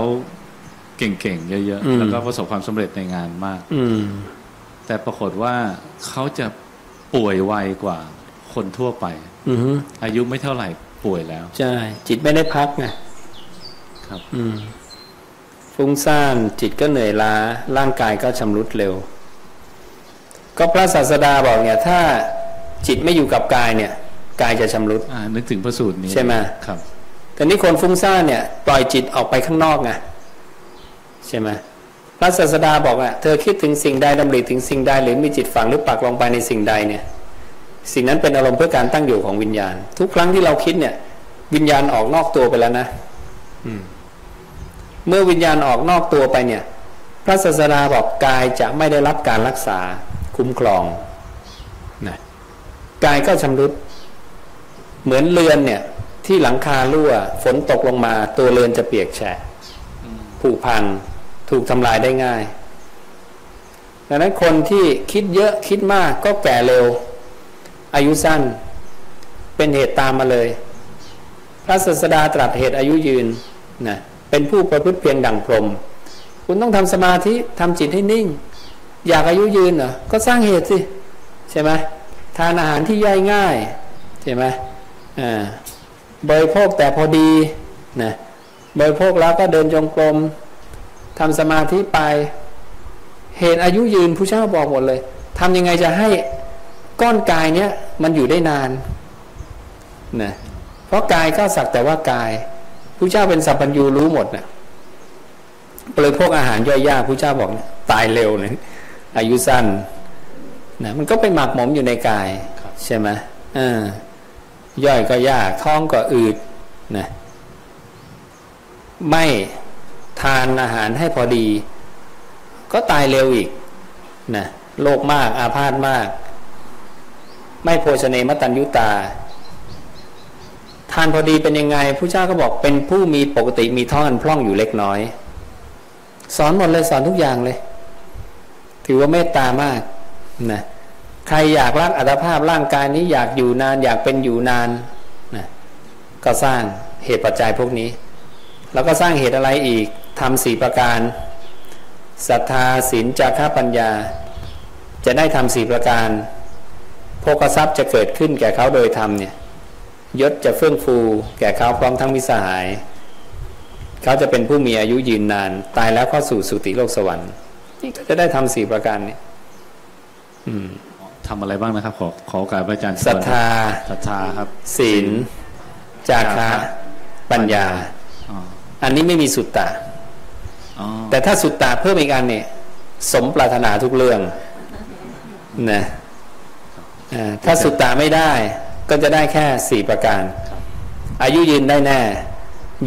เก่งๆ เยอะอืมๆแล้วก็ประสบความสำเร็จในงานมาก อืมแต่ปรากฏว่าเขาจะป่วยไวกว่าคนทั่วไปอือฮึอายุไม่เท่าไหร่ป่วยแล้ว ใช่ จิตไม่ได้พักไงครับ อืมฟุ้งซ่านจิตก็เหนื่อยล้า ร่างกายก็ชำรุดเร็ว ก็พระศาสดาบอกเนี่ย ถ้าจิตไม่อยู่กับกายเนี่ย กายจะชำรุดอ่านึกถึงพระสูตรนี้ใช่ไหมครับแต่นี่คนฟุ้งซ่านเนี่ยปล่อยจิตออกไปข้างนอกไงใช่ไหมพระศาสดาบอกอะเธอคิดถึงสิ่งใดดำริถึงสิ่งใดหรือมีจิตฝังหรือปักลงไปในสิ่งใดเนี่ย สิ่งนั้นเป็นอารมณ์เพื่อการตั้งอยู่ของวิญญาณ ทุกครั้งที่เราคิดเนี่ย วิญญาณออกนอกตัวไปแล้วนะอืม เมื่อวิญญาณออกนอกตัวไปเนี่ย พระศาสดาบอกกายจะไม่ได้รับการรักษาคุ้มครองนะกายก็ชำรุด เหมือนเรือนเนี่ย ที่หลังคารั่ว ฝนตกลงมา ตัวเรือนจะเปียกแฉะผุพังถูกทำลายได้ง่าย ดังนั้นคนที่คิดเยอะคิดมากก็แก่เร็ว อายุสั้น เป็นเหตุตามมาเลย พระศาสดาตรัสเหตุอายุยืนนะเป็นผู้ประพฤติเพียงดั่งพรหมคุณต้องทำสมาธิทำจิตให้นิ่ง อยากอายุยืนเหรอก็สร้างเหตุสิ ใช่ไหมทานอาหารที่ย่อยง่าย ใช่ไหม บริโภคแต่พอดีนะบริโภคแล้วก็เดินจงกรมทำสมาธิไป เหตุอายุยืนผู้เจ้าบอกหมดเลยทำยังไงจะให้ก้อนกายเนี้ยมันอยู่ได้นานนะเพราะกายก็สักแต่ว่ากายผู้เจ้าเป็นสัพพัญญูรู้หมดนะบริโภคอาหารย่อยยากผู้เจ้าบอกนะตายเร็วเลยอายุสั้นนะมันก็ไปหมักหมมอยู่ในกายใช่ไหมอ่า ย่อยก็ยากท้องก็อืดนะไม่ทานอาหารให้พอดี ก็ตายเร็วอีกนะโรคมากอาพาธมาก ไม่โภชเนมตัญยุตา ทานพอดีเป็นยังไงผู้เจ้าก็บอกเป็นผู้มีปกติมีท้องอันพร่องอยู่เล็กน้อย สอนหมดเลยสอนทุกอย่างเลย ถือว่าเมตตามากนะ ใครอยากรักอัตภาพร่างกายนี้อยากอยู่นาน อยากเป็นอยู่นานนะก็สร้างเหตุปัจจัยพวกนี้ แล้วก็สร้างเหตุอะไรอีกทำสี่ประการศรัทธาศีลจาระปัญญา จะได้ทำสี่ประการโภคทรัพย์จะเกิดขึ้นแก่เขาโดยธรรมเนี่ยยศจะเฟื่องฟูแก่เขาพร้อมทั้งมิสหาย เขาจะเป็นผู้มีอายุยืนนาน ตายแล้วก็สู่สุติโลกสวรรค์นี่ก็จะได้ทำสี่ประการนี้อืม ทำอะไรบ้างนะครับ ขอขอโอกาสพระอาจารย์ศรัทธาศรัทธาครับศีลจาคะปัญญาอ๋ออันนี้ไม่มีสุตตะอ๋อแต่ถ้าสุตตะเพิ่มอีกอันเนี่ยสมปรารถนาทุกเรื่องนะอ่าถ้าสุตตะไม่ได้ก็จะได้แค่สี่ประการ อายุยืนได้แน่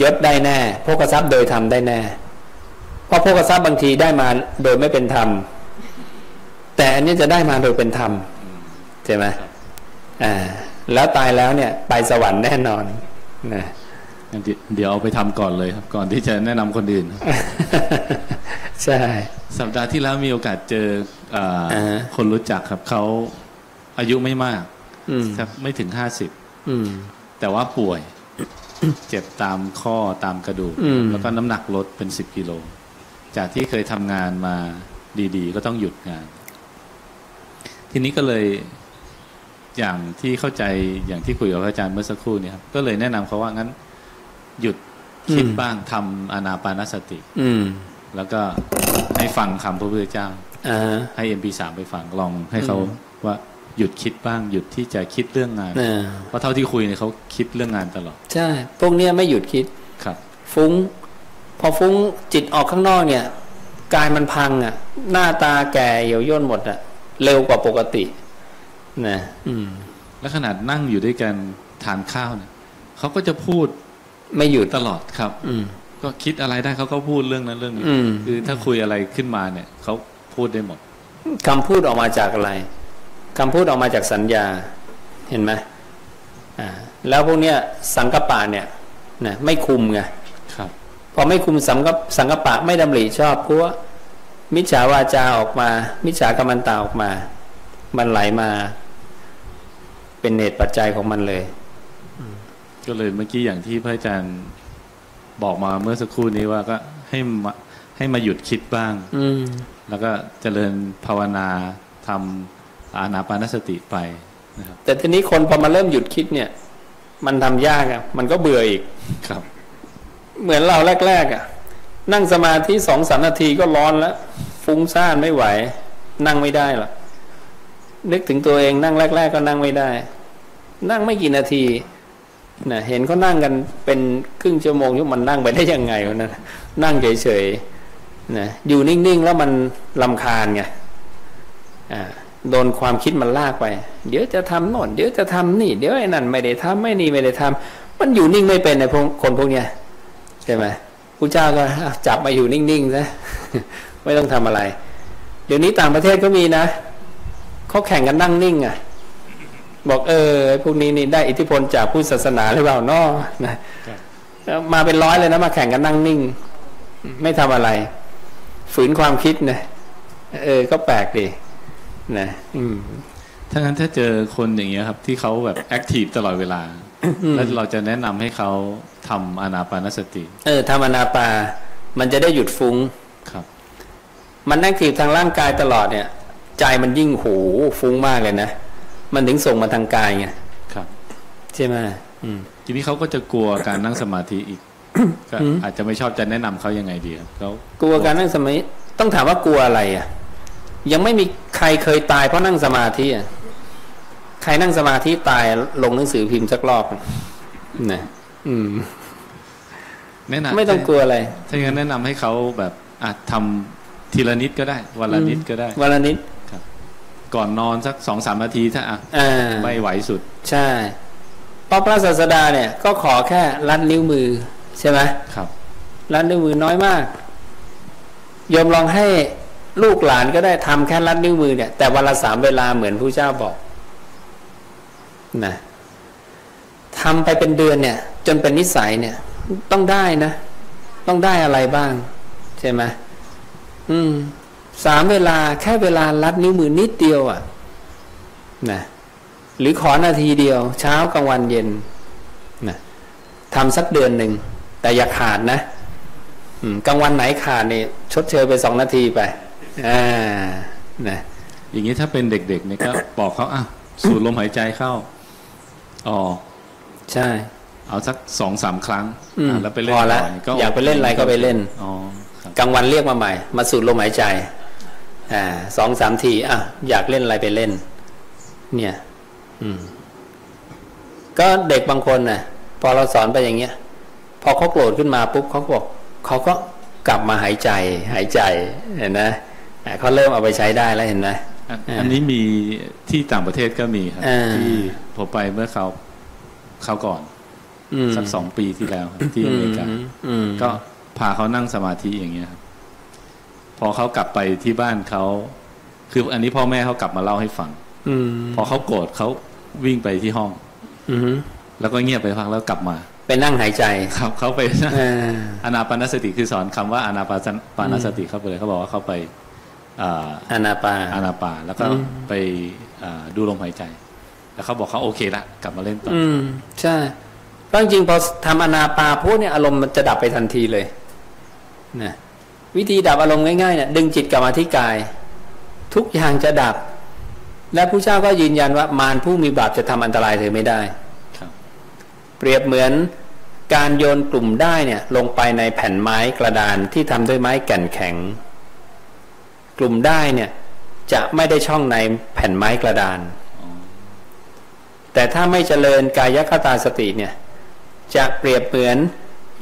ยศได้แน่โภคทรัพย์โดยธรรมได้แน่ เพราะโภคทรัพย์บางทีได้มาโดยไม่เป็นธรรม แต่อันนี้จะได้มาโดยเป็นธรรมใช่ไหมอ่า แล้วตายแล้วเนี่ย ไปสวรรค์แน่นอนนะงั้นเดี๋ยวเดี๋ยวเอาไปทำก่อนเลยครับ ก่อนที่จะแนะนำคนอื่นครับใช่สัปดาห์ที่แล้วมีโอกาสเจออ่าอ่าฮะคนรู้จักครับเขาอายุไม่มากอืมครับไม่ถึงห้าสิบอืมแต่ว่าป่วย เจ็บตามข้อตามกระดูกอืมแล้วก็น้ำหนักลดเป็นสิบกิโล จากที่เคยทำงานมาดีๆ ก็ต้องหยุดงาน ทีนี้ก็เลยอย่างที่เข้าใจอย่างที่คุยกับพระอาจารย์เมื่อสักครู่เนี่ยครับก็เลยแนะนำเขาว่างั้น หยุดคิดบ้างทำอานาปานสติ อืม แล้วก็ให้ฟังคำพระพุทธเจ้าอ่าฮะให้ MP3 ไปฟังลองให้เขาว่าหยุดคิดบ้าง หยุดที่จะคิดเรื่องงานอ่าเพราะเท่าที่คุยเนี่ยเขาคิดเรื่องงานตลอดใช่พวกเนี้ยไม่หยุดคิดครับ ฟุ้ง พอฟุ้งจิตออกข้างนอกเนี่ยกายมันพังอะ หน้าตาแก่เหี่ยวย่นหมดอะ เร็วกว่าปกตินะอืม แล้วขนาดนั่งอยู่ด้วยกันทานข้าวเนี่ยเขาก็จะพูดไม่หยุดตลอดครับ อืม ก็คิดอะไรได้เขาก็พูดเรื่องนั้นเรื่องนี้อืมคือถ้าคุยอะไรขึ้นมาเนี่ยเขาพูดได้หมดคำพูดออกมาจากอะไรคำพูดออกมาจากสัญญา เห็นไหมอ่า แล้วพวกเนี้ยสังกปะเนี่ยนะไม่คุมไงครับ พอไม่คุมสังกปสังกปะไม่ดำริชอบเพราะว่า มิจฉาวาจาออกมา มิจฉากรรมันตาออกมา มันไหลมา เป็นเหตุปัจจัยของมันเลย ก็เลยเมื่อกี้อย่างที่พระอาจารย์บอกมาเมื่อสักครู่นี้ว่าก็ให้มาให้มาหยุดคิดบ้าง อืมแล้วก็เจริญภาวนาทำอานาปานสติไปนะครับ แต่ทีนี้คนพอมาเริ่มหยุดคิดเนี่ย มันทำยากอะ่ะ มันก็เบื่ออีกครับ เหมือนเราแรก ๆอะ่ะ นั่งสมาธิสองสามนาทีก็ร้อนแล้ว ฟุ้งซ่านไม่ไหว นั่งไม่ได้หรอกนึกถึงตัวเองนั่งแรก ๆ ก็นั่งไม่ได้ นั่งไม่กี่นาทีนะเห็นเขานั่งกันเป็นครึ่งชั่วโมงยุมันนั่งไปได้ยังไงวะนั่นนั่งเฉยๆนะอยู่นิ่งๆแล้วมันลำคาญไงอ่าโดนความคิดมันลากไป เดี๋ยวจะทำโน่นเดี๋ยวจะทำนี่ เดี๋ยวไอ้นั่นไม่ได้ทำไม่นี่ไม่ได้ทำมันอยู่นิ่งไม่เป็นในพวกคนพวกเนี้ยใช่ไหม พระเจ้าก็จับมาอยู่นิ่งๆซะไม่ต้องทำอะไร เดี๋ยวนี้ต่างประเทศก็มีนะเขาแข่งกันนั่งนิ่งอะ บอกเออพวกนี้นี่ได้อิทธิพลจากผู้ศาสนาหรือเปล่าเนอนะมาเป็นร้อยเลยนะมาแข่งกันนั่งนิ่ง ไม่ทำอะไร ฝืนความคิดนะเออ ก็แปลกดีนะอืมถ้างั้นถ้าเจอคนอย่างเงี้ยครับ ที่เขาแบบแอคทีฟตลอดเวลา แล้วเราจะแนะนำให้เขาทำอานาปานสติ เออทำอนาปา มันจะได้หยุดฟุ้งครับ มันนั่งกีบทางร่างกายตลอดเนี่ย ใจมันยิ่งโหฟุ้งมากเลยนะมันถึงส่งมาทางกายไงครับ ใช่ไหมอืมทีนี้เขาก็จะกลัวการนั่งสมาธิอีกก็อาจจะไม่ชอบจะแนะนำเขายังไงดีครับเขากลัวการนั่งสมาธิต้องถามว่ากลัวอะไรอะ ยังไม่มีใครเคยตายเพราะนั่งสมาธิอะ ใครนั่งสมาธิตายลงหนังสือพิมพ์สักรอบนะอืมแนะนำไม่ต้องกลัวอะไร ถ้าอย่างนั้นแนะนำให้เขาแบบอาจทำทีละนิดก็ได้ วันละนิดก็ได้ วันละนิดก่อนนอนสักสองสามนาทีถ้าอะอ่าไม่ไหวสุด ใช่เพราะพระศาสดาเนี่ยก็ขอแค่ลัดนิ้วมือใช่ไหมครับลัดนิ้วมือน้อยมากโยมลองให้ลูกหลานก็ได้ทำแค่ลัดนิ้วมือเนี่ยแต่วันละสามเวลาเหมือนผู้เจ้าบอก นะทำไปเป็นเดือนเนี่ย จนเป็นนิสัยเนี่ย ต้องได้นะ ต้องได้อะไรบ้าง ใช่ไหมอืมสามเวลาแค่เวลาลัดนิ้วมือนิดเดียวอะ่ะนะหรือขอนาทีเดียว เช้ากลางวันเย็นนะทำสักเดือนหนึ่ง แต่อย่าขาดนะกลางวันไหนขาดเนี่ยชดเชยไปสองนาทีไปอ่านะอย่างนี้ถ้าเป็นเด็กๆเนี่ยก็บอกเขาอะสูดลมหายใจเข้า ออกใช่ เอาสักสองสามครั้งอืมอะแล้วไปเล่นพอละก่นอยากไปเล่นอะไรก็ไปเล่นอ๋อครับกลางวันเรียกมาใหม่ มาสูดลมหายใจอ่าสองสามทีอะอยากเล่นอะไรไปเล่น เนี่ย อืม ก็เด็กบางคนน่ะ พอเราสอนไปอย่างเงี้ย พอเขาโกรธขึ้นมาปุ๊บเขาก็บอกเขาก็กลับมาหายใจ หายใจเห็นนะอะเขาเริ่มเอาไปใช้ได้แล้วเห็นไหม อันอ่าอันนี้มีที่ต่างประเทศก็มีครับอ่าที่ผมไปเมื่อเขาเขาก่อนอืมสักสองปีที่แล้วครับที่อเมริกาอืมอืมก็พาเขานั่งสมาธิอย่างเงี้ยครับพอเขากลับไปที่บ้านเขาคืออันนี้พ่อแม่เขากลับมาเล่าให้ฟังอืมพอเขาโกรธเขาวิ่งไปที่ห้อง อืมแล้วก็เงียบไปพักแล้วกลับมาไปนั่งหายใจครับเขาไปเอออนาปานสติคือสอนคำว่าอนาปานปานสติเข้าไปเลยเขาบอกว่าเขาไป อ่าอานาปาอานาปาแล้วก็อืมไปอ่าดูลมหายใจ แล้วเขาบอกเขาโอเคละกลับมาเล่นต่อออืมใช่เพราะจริงๆพอทำอนาปาพูดเนี่ยอารมณ์มันจะดับไปทันทีเลยนะวิธีดับอารมณ์ง่ายๆเนี่ยดึงจิตกลับมาที่กาย ทุกอย่างจะดับ และผู้เจ้าก็ยืนยันว่ามารผู้มีบาปจะทำอันตรายเธอไม่ได้ครับเปรียบเหมือนการโยนกลุ่มได้เนี่ย ลงไปในแผ่นไม้กระดานที่ทำด้วยไม้แก่นแข็ง กลุ่มได้เนี่ยจะไม่ได้ช่องในแผ่นไม้กระดาน แต่ถ้าไม่เจริญกายคตาสติเนี่ยจะเปรียบเหมือน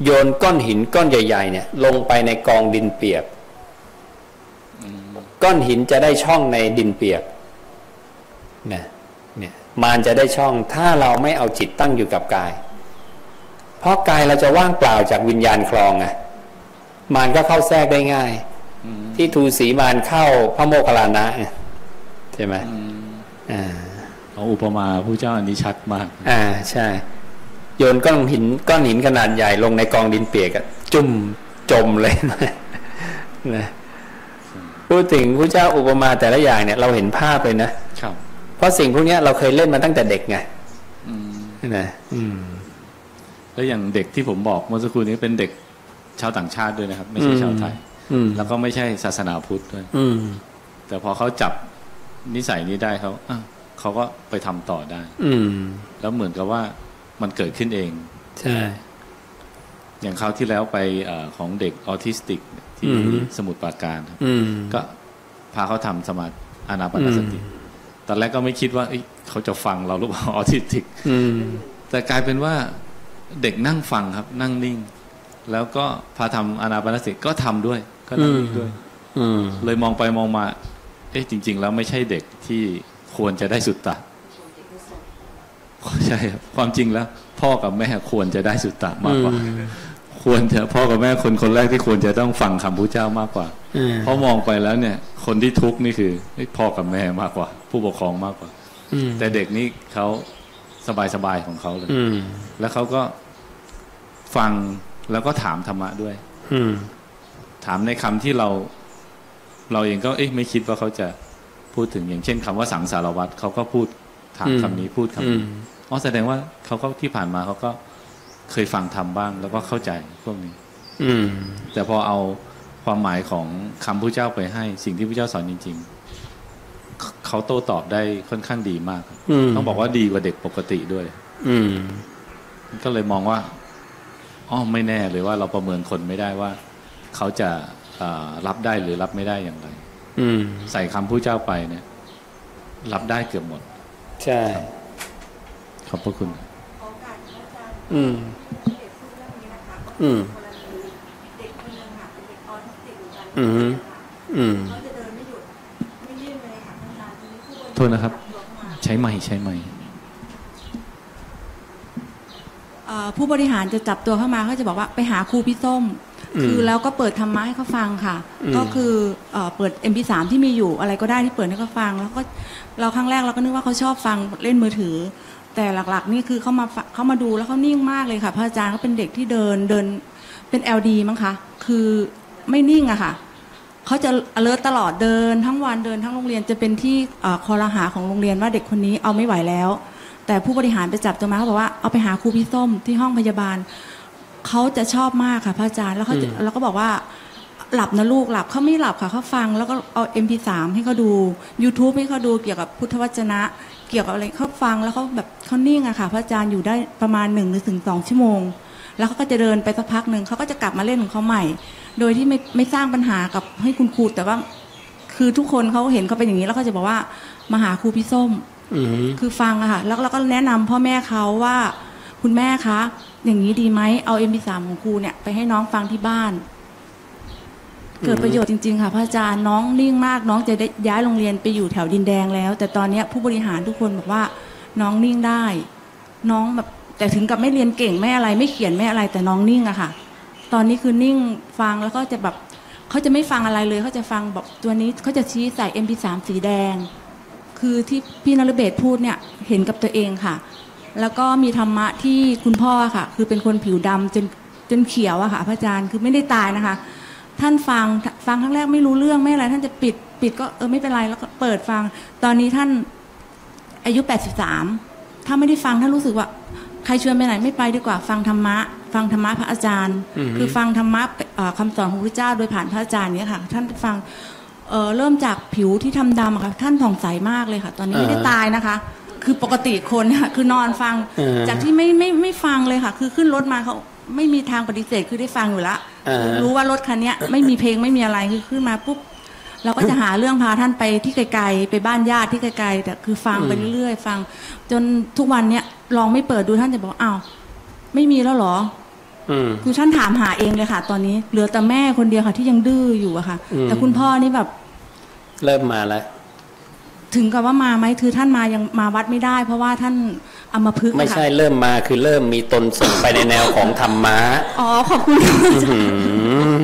โยนก้อนหินก้อนใหญ่ๆเนี่ยลงไปในกองดินเปียกก้อนหินจะได้ช่องในดินเปียกนะเนี่ยมารจะได้ช่องถ้าเราไม่เอาจิตตั้งอยู่กับกาย เพราะกายเราจะว่างเปล่าจากวิญญาณคลองไงมารก็เข้าแทรกได้ง่าย ที่ทูสีมารเข้าพระโมคคัลลานะไงใช่ไหมอ่าของอุปมาผู้เจ้าอันนี้ชัดมาก อ่าใช่ โยนก้อนหินก้อนหินขนาดใหญ่ลงในกองดินเปียกอะจุ่มจมเลยนะพูดถึงพระเจ้าอุปมาแต่ละอย่างเนี่ย เราเห็นภาพเลยนะครับ เพราะสิ่งพวกเนี้ยเราเคยเล่นมาตั้งแต่เด็กไงอืมนะอืมแล้วอย่างเด็กที่ผมบอกเมื่อสักครู่นี้เป็นเด็กชาวต่างชาติด้วยนะครับ ไม่ใช่อืมชาวไทยอืม แล้วก็ไม่ใช่ศาสนาพุทธด้วยอืมแต่พอเขาจับนิสัยนี้ได้เขาอะเขาก็ไปทำต่อได้ อืมแล้วเหมือนกับว่ามันเกิดขึ้นเอง ใช่ อย่างคราวที่แล้วไปเออของเด็กออทิสติกที่อือฮึสมุทรปราการครับอืมก็พาเขาทำสมาธิอานาปานสติตอนแรกก็ไม่คิดว่าเอ้ยเขาจะฟังเราหรือเปล่าออทิสติกอืมแต่กลายเป็นว่าเด็กนั่งฟังครับ นั่งนิ่ง แล้วก็พาทำอานาปานสติก็ทำด้วย ก็นั่งนิ่งด้วยอืมเลยมองไปมองมา เอ๊ะจริง ๆ แล้วไม่ใช่เด็กที่ควรจะได้สุตตะใช่ครับความจริงแล้ว พ่อกับแม่ควรจะได้สุตตะมากกว่าควรจะพ่อกับแม่คนคนแรกที่ควรจะต้องฟังคำพระเจ้ามากกว่าอืมเพราะมองไปแล้วเนี่ย คนที่ทุกข์นี่คือเฮ้ยพ่อกับแม่มากกว่า ผู้ปกครองมากกว่าอืมแต่เด็กนี่เขาสบายๆของเขาเลยอืมแล้วเขาก็ฟังแล้วก็ถามธรรมะด้วยอืมถามในคำที่เรา เราเองก็เอ๊ะไม่คิดว่าเขาจะพูดถึงอย่างเช่นคำว่าสังสารวัตรเขาก็พูดถามอืมคำนี้พูดคำอืนี้มอ๋อแสดงว่าเขาก็ที่ผ่านมาเขาก็เคยฟังทำบ้าง แล้วก็เข้าใจพวกนี้ อืม แต่พอเอาความหมายของคำพระเจ้าไปให้ สิ่งที่พระเจ้าสอนจริง ๆ เขาเขาโต้ตอบได้ค่อนข้างดีมากอืมต้องบอกว่าดีกว่าเด็กปกติด้วย อืม ก็เลยมองว่าอ๋อไม่แน่เลยว่าเราประเมินคนไม่ได้ว่า เขาจะเอ่อรับได้หรือรับไม่ได้อย่างไรอืมใส่คำผู้เจ้าไปเนี่ย รับได้เกือบหมด ใช่ ขอบพระคุณอืมอืมเด็กคนนึงค่ะเป็นเด็กออทิสติกเหมือนกันอืมอืมเขาจะเดินไม่หยุดไม่ยืดเลยค่ะทั้งนานทีนี้ผู้บริหารโทษนะครับตัวเข้ามาใช้ไม้ใช้ไม้เอ่อผู้บริหารจะจับตัวเข้ามาเขาจะบอกว่าไปหาครูพี่ส้มอืม คือแล้วก็เปิดธรรมะให้เขาฟังค่ะอืมก็คือเอ่อเปิด MP3 ที่มีอยู่อะไรก็ได้ที่เปิดให้เขาฟัง แล้วก็เราครั้งแรกเราก็นึกว่าเขาชอบฟังเล่นมือถือ แต่หลักๆ นี่คือเขามาฟังเขามาดูแล้วเขานิ่งมากเลยค่ะ พระอาจารย์เขาเป็นเด็กที่เดินเดินเป็น LD มั้งคะคือไม่นิ่งอะค่ะเขาจะ alert ตลอดเดินทั้งวันเดินทั้งโรงเรียนจะเป็นที่เอ่อคอรหาของโรงเรียนว่าเด็กคนนี้เอาไม่ไหวแล้ว แต่ผู้บริหารไปจับตัวมาเขาบอกว่าเอาไปหาครูพี่ส้มที่ห้องพยาบาล เขาจะชอบมากค่ะพระอาจารย์แล้วเขาจะอืมแล้วก็บอกว่าหลับนะลูกหลับเขาไม่หลับค่ะเขาฟังแล้วก็เอา MP3 ให้เขาดู YouTube ให้เขาดูเกี่ยวกับพุทธวจนะ เกี่ยวกับอะไรเขาฟังแล้วเขาแบบเขานิ่งอะค่ะ พระอาจารย์อยู่ได้ประมาณหนึ่งหรือถึงสองชั่วโมง แล้วเขาก็จะเดินไปสักพักหนึ่งเขาก็จะกลับมาเล่นของเขาใหม่ โดยที่ไม่ไม่สร้างปัญหากับให้คุณครูแต่ว่า คือทุกคนเขาเห็นเขาเป็นอย่างนี้แล้วเขาจะบอกว่ามาหาครูพี่ส้มอืมคือฟังอะค่ะแล้วเราก็แนะนำพ่อแม่เขาว่า คุณแม่คะ อย่างนี้ดีไหมเอา MP3 ของครูเนี่ยไปให้น้องฟังที่บ้าน เกิดประโยชน์จริง ๆ ค่ะพระอาจารย์น้องนิ่งมาก น้องจะได้ย้ายโรงเรียนไปอยู่แถวดินแดงแล้ว แต่ตอนเนี้ยผู้บริหารทุกคนบอกว่า น้องนิ่งได้ น้องแบบแต่ถึงกับไม่เรียนเก่งไม่อะไร ไม่เขียนไม่อะไร แต่น้องนิ่งอะค่ะ ตอนนี้คือนิ่งฟังแล้วก็จะแบบเขาจะไม่ฟังอะไรเลยเขาจะฟังแบบตัวนี้เขาจะชี้ใส่ MP3 สีแดง คือที่พี่นรเบศพูดเนี่ยเห็นกับตัวเองค่ะ แล้วก็มีธรรมะที่คุณพ่อค่ะ คือเป็นคนผิวดำจนจนเขียวอะค่ะพระอาจารย์คือไม่ได้ตายนะคะ ท่านฟังฟังครั้งแรกไม่รู้เรื่องไม่อะไร ท่านจะปิดปิดก็เออไม่เป็นไรแล้วก็เปิดฟัง ตอนนี้ท่านอายุ 83 ถ้าไม่ได้ฟังท่านรู้สึกว่า ใครชวนไปไหนไม่ไปดีกว่าฟังธรรมะ ฟังธรรมะพระอาจารย์ อือฮึ คือฟังธรรมะเอ่อคำสอนของพระเจ้าโดยผ่านพระอาจารย์เนี้ยค่ะ ท่านฟังเอ่อเริ่มจากผิวที่ทำดำอะค่ะท่านผ่องใสมากเลยค่ะ ตอนนี้ไม่ได้ตายนะคะ คือปกติคนเนี่ยคือนอนฟังอ่าจากที่ไม่ไม่ไม่ฟังเลยค่ะ คือขึ้นรถมาเขาไม่มีทางปฏิเสธคือได้ฟังอยู่ละอ่าคือรู้ว่ารถคันเนี้ยไม่มีเพลงไม่มีอะไรคือขึ้นมาปุ๊บเราก็จะหาเรื่องพาท่านไปที่ไกลๆไปบ้านญาติที่ไกลๆแต่คือฟังไปเรื่อยๆฟัง จนทุกวันเนี้ยลองไม่เปิดดูท่านจะบอกอ้าวไม่มีแล้วเหรอ อืม คือท่านถามหาเองเลยค่ะ ตอนนี้เหลือแต่แม่คนเดียวค่ะที่ยังดื้ออยู่อะค่ะ อืม แต่คุณพ่อนี่แบบ เริ่มมาแล้ว ถึงกับว่ามาไหมคือท่านมายังมาวัดไม่ได้ เพราะว่าท่านอัมพฤกษ์ไม่อะค่ะใช่เริ่มมาคือเริ่มมีตนส่งไปในแนวของธรรมะอ๋อขอบคุณอืม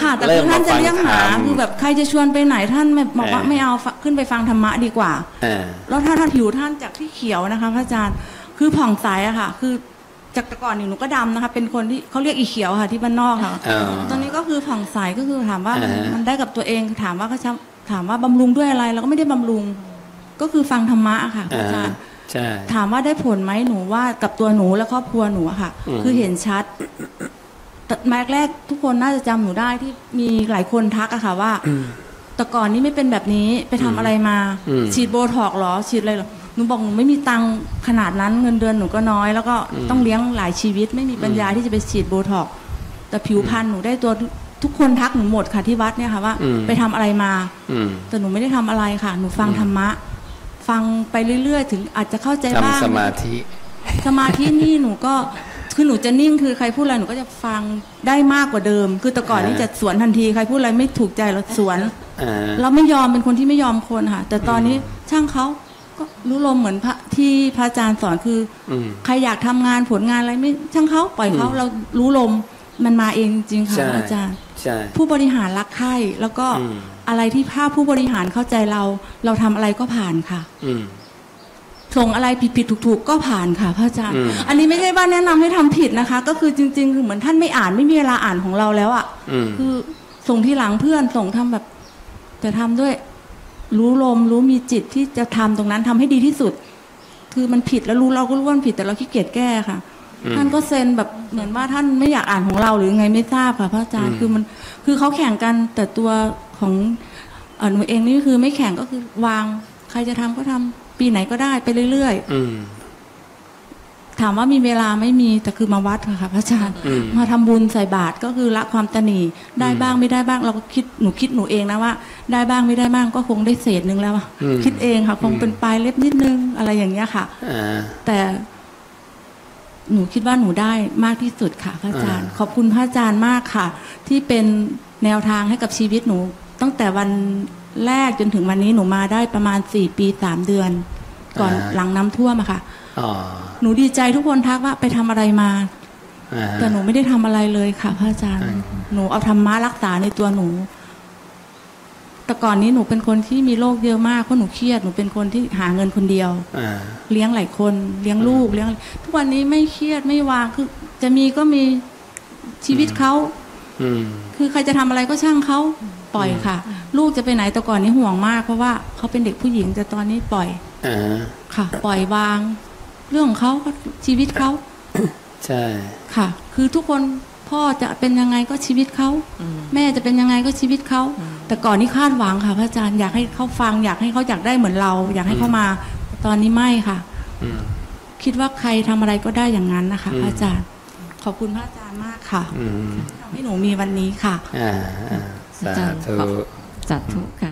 ค่ะแต่เริ่คือมท่านจะเรียกหามาฟังธรรมคือแบบใครจะชวนไปไหนท่านแบบบอกว่าเออไม่เอาขึ้นไปฟังธรรมะดีกว่าอ่าแล้วถ้าท่านผิวท่านจากที่เขียวนะคะพระอาจารย์คือผ่องใสอะค่ะ คือจากแต่ก่อนนี่หนูก็ดำนะคะเป็นคนที่เขาเรียกอีเขียวค่ะที่บ้านนอกค่ะอ่าตอนนี้ก็คือผ่องใสก็คือถามว่าอ่าฮะมันได้กับตัวเองถามว่าเขาจะ ถามว่าบำรุงด้วยอะไรเราก็ไม่ได้บำรุง ก็คือฟังธรรมะอะค่ะพระอ่าอาจารย์ใช่ถามว่าได้ผลไหมหนูว่ากับตัวหนูและครอบครัวหนูอะค่ะอืมคือเห็นชัดแต่แรกแรกๆทุกคนน่าจะจำหนูได้ที่มีหลายคนทักอะค่ะว่าแต่ก่อนนี้ไม่เป็นแบบนี้ไปทำอะไรมาอืมฉีดโบท็อกซ์เหรอ ฉีดอะไรเหรอหนูบอกหนูไม่มีตังค์ขนาดนั้นเงินเดือนหนูก็น้อย แล้วก็ต้องเลี้ยงหลายชีวิต ไม่มีปัญญาที่จะไปฉีดโบท็อกซ์แต่ผิวพรรณหนูได้ตัว ทุกคนทักหนูหมดค่ะที่วัดเนี่ยค่ะว่าอืมไปทำอะไรมาอืมแต่หนูไม่ได้ทำอะไรค่ะ หนูฟังธรรมะ ฟังไปเรื่อยๆ ถึงอาจจะเข้าใจบ้างทำสมาธิ สมาธินี่หนูก็คือหนูจะนิ่งคือใครพูดอะไรหนูก็จะฟังได้มากกว่าเดิม คือแต่ก่อนนี่อ่าจะสวนทันทีใครพูดอะไรไม่ถูกใจเราสวนอ่าเราไม่ยอมเป็นคนที่ไม่ยอมคนค่ะ แต่ตอนนี้ช่างเขาก็รู้ลมเหมือนพระที่พระอาจารย์สอนคืออมใครอยากทำงานผลงานอะไรไม่ช่างเขาปล่อยเขาอืมเรารู้ลมมันมาเองจริงๆค่ะใช่พระอาจารย์ ใช่ ผู้บริหารรักใคร่แล้วก็อืมอะไรที่ภาพผู้บริหารเข้าใจเรา เราทำอะไรก็ผ่านค่ะอืมส่งอะไรผิดผิดถูกถูกๆก็ผ่านค่ะพระอาจารย์อืมอันนี้ไม่ใช่ว่าแนะนำให้ทำผิดนะคะ ก็คือจริงๆคือเหมือนท่านไม่อ่านไม่มีเวลาอ่านของเราแล้วอะ่ะอืมคือส่งที่หลังเพื่อนส่งทำแบบจะทำด้วย รู้ลมรู้มีจิตที่จะทำตรงนั้นทำให้ดีที่สุด คือมันผิดแล้วรู้เราก็รู้ว่ามันผิดแต่เราขี้เกียจแก้ค่ะอืม ท่านก็เซ็นแบบเหมือนว่าท่านไม่อยากอ่านของเราหรือไงไม่ทราบค่ะพระอาจารย์อืมคือมันคือเขาแข่งกันแต่ตัวของเอ่อหนูเองนี่คือไม่แข่งก็คือวางใครจะทำก็ทำปีไหนก็ได้ไปเรื่อยๆอืมถามว่ามีเวลาไม่มีแต่คือมาวัดค่ะพระอาจารย์อืมมาทำบุญใส่บาตรก็คือละความตนีได้บ้างไม่ได้บ้าง เราก็คิดหนูคิดหนูเองนะว่า ได้บ้างไม่ได้บ้างก็คงได้เศษหนึ่งแล้วอะอืมคิดเองค่ะคงเป็นปลายเล็บนิดนึงอะไรอย่างเงี้ยค่ะอ่าแต่ หนูคิดว่าหนูได้มากที่สุดค่ะพระอาจารย์อ่าขอบคุณพระอาจารย์มากค่ะ ที่เป็นแนวทางให้กับชีวิตหนู ตั้งแต่วันแรกจนถึงวันนี้หนูมาได้ประมาณสี่ปีสามเดือน ก่อนหลังน้ำท่วมอะค่ะอ๋อหนูดีใจทุกคนทักว่าไปทำอะไรมาอ่าแต่หนูไม่ได้ทำอะไรเลยค่ะ พระอาจารย์อ่าหนูเอาธรรมะรักษาในตัวหนู แต่ก่อนนี้หนูเป็นคนที่มีโรคเยอะมากเพราะหนูเครียดหนูเป็นคนที่หาเงินคนเดียวอ่าเลี้ยงหลายคนเลี้ยงลูกเลี้ยง ทุกวันนี้ไม่เครียดไม่วางคือ จะมีก็มีชีวิตเขาอืมคือใครจะทำอะไรก็ช่างเขาปล่อยค่ะ ลูกจะไปไหนแต่ก่อนนี้ห่วงมาก เพราะว่าเขาเป็นเด็กผู้หญิงแต่ตอนนี้ปล่อยอ่าค่ะ ปล่อยวาง เรื่องของเขาก็ชีวิตเขาใช่ค่ะ คือทุกคน พ่อจะเป็นยังไงก็ชีวิตเขาแม่จะเป็นยังไงก็ชีวิตเขาแต่ก่อนนี้คาดหวังค่ะพระอาจารย์อยากให้เขาฟังอยากให้เขาอยากได้เหมือนเรา อยากให้เขามา ตอนนี้ไม่ค่ะอืมคิดว่าใครทำอะไรก็ได้อย่างนั้นนะคะอืมพระอาจารย์ ขอบคุณพระอาจารย์มากค่ะอืมทำให้หนูมีวันนี้ค่ะอ่าอ่าสาอาจารย์ธุขอบสาธุค่ะ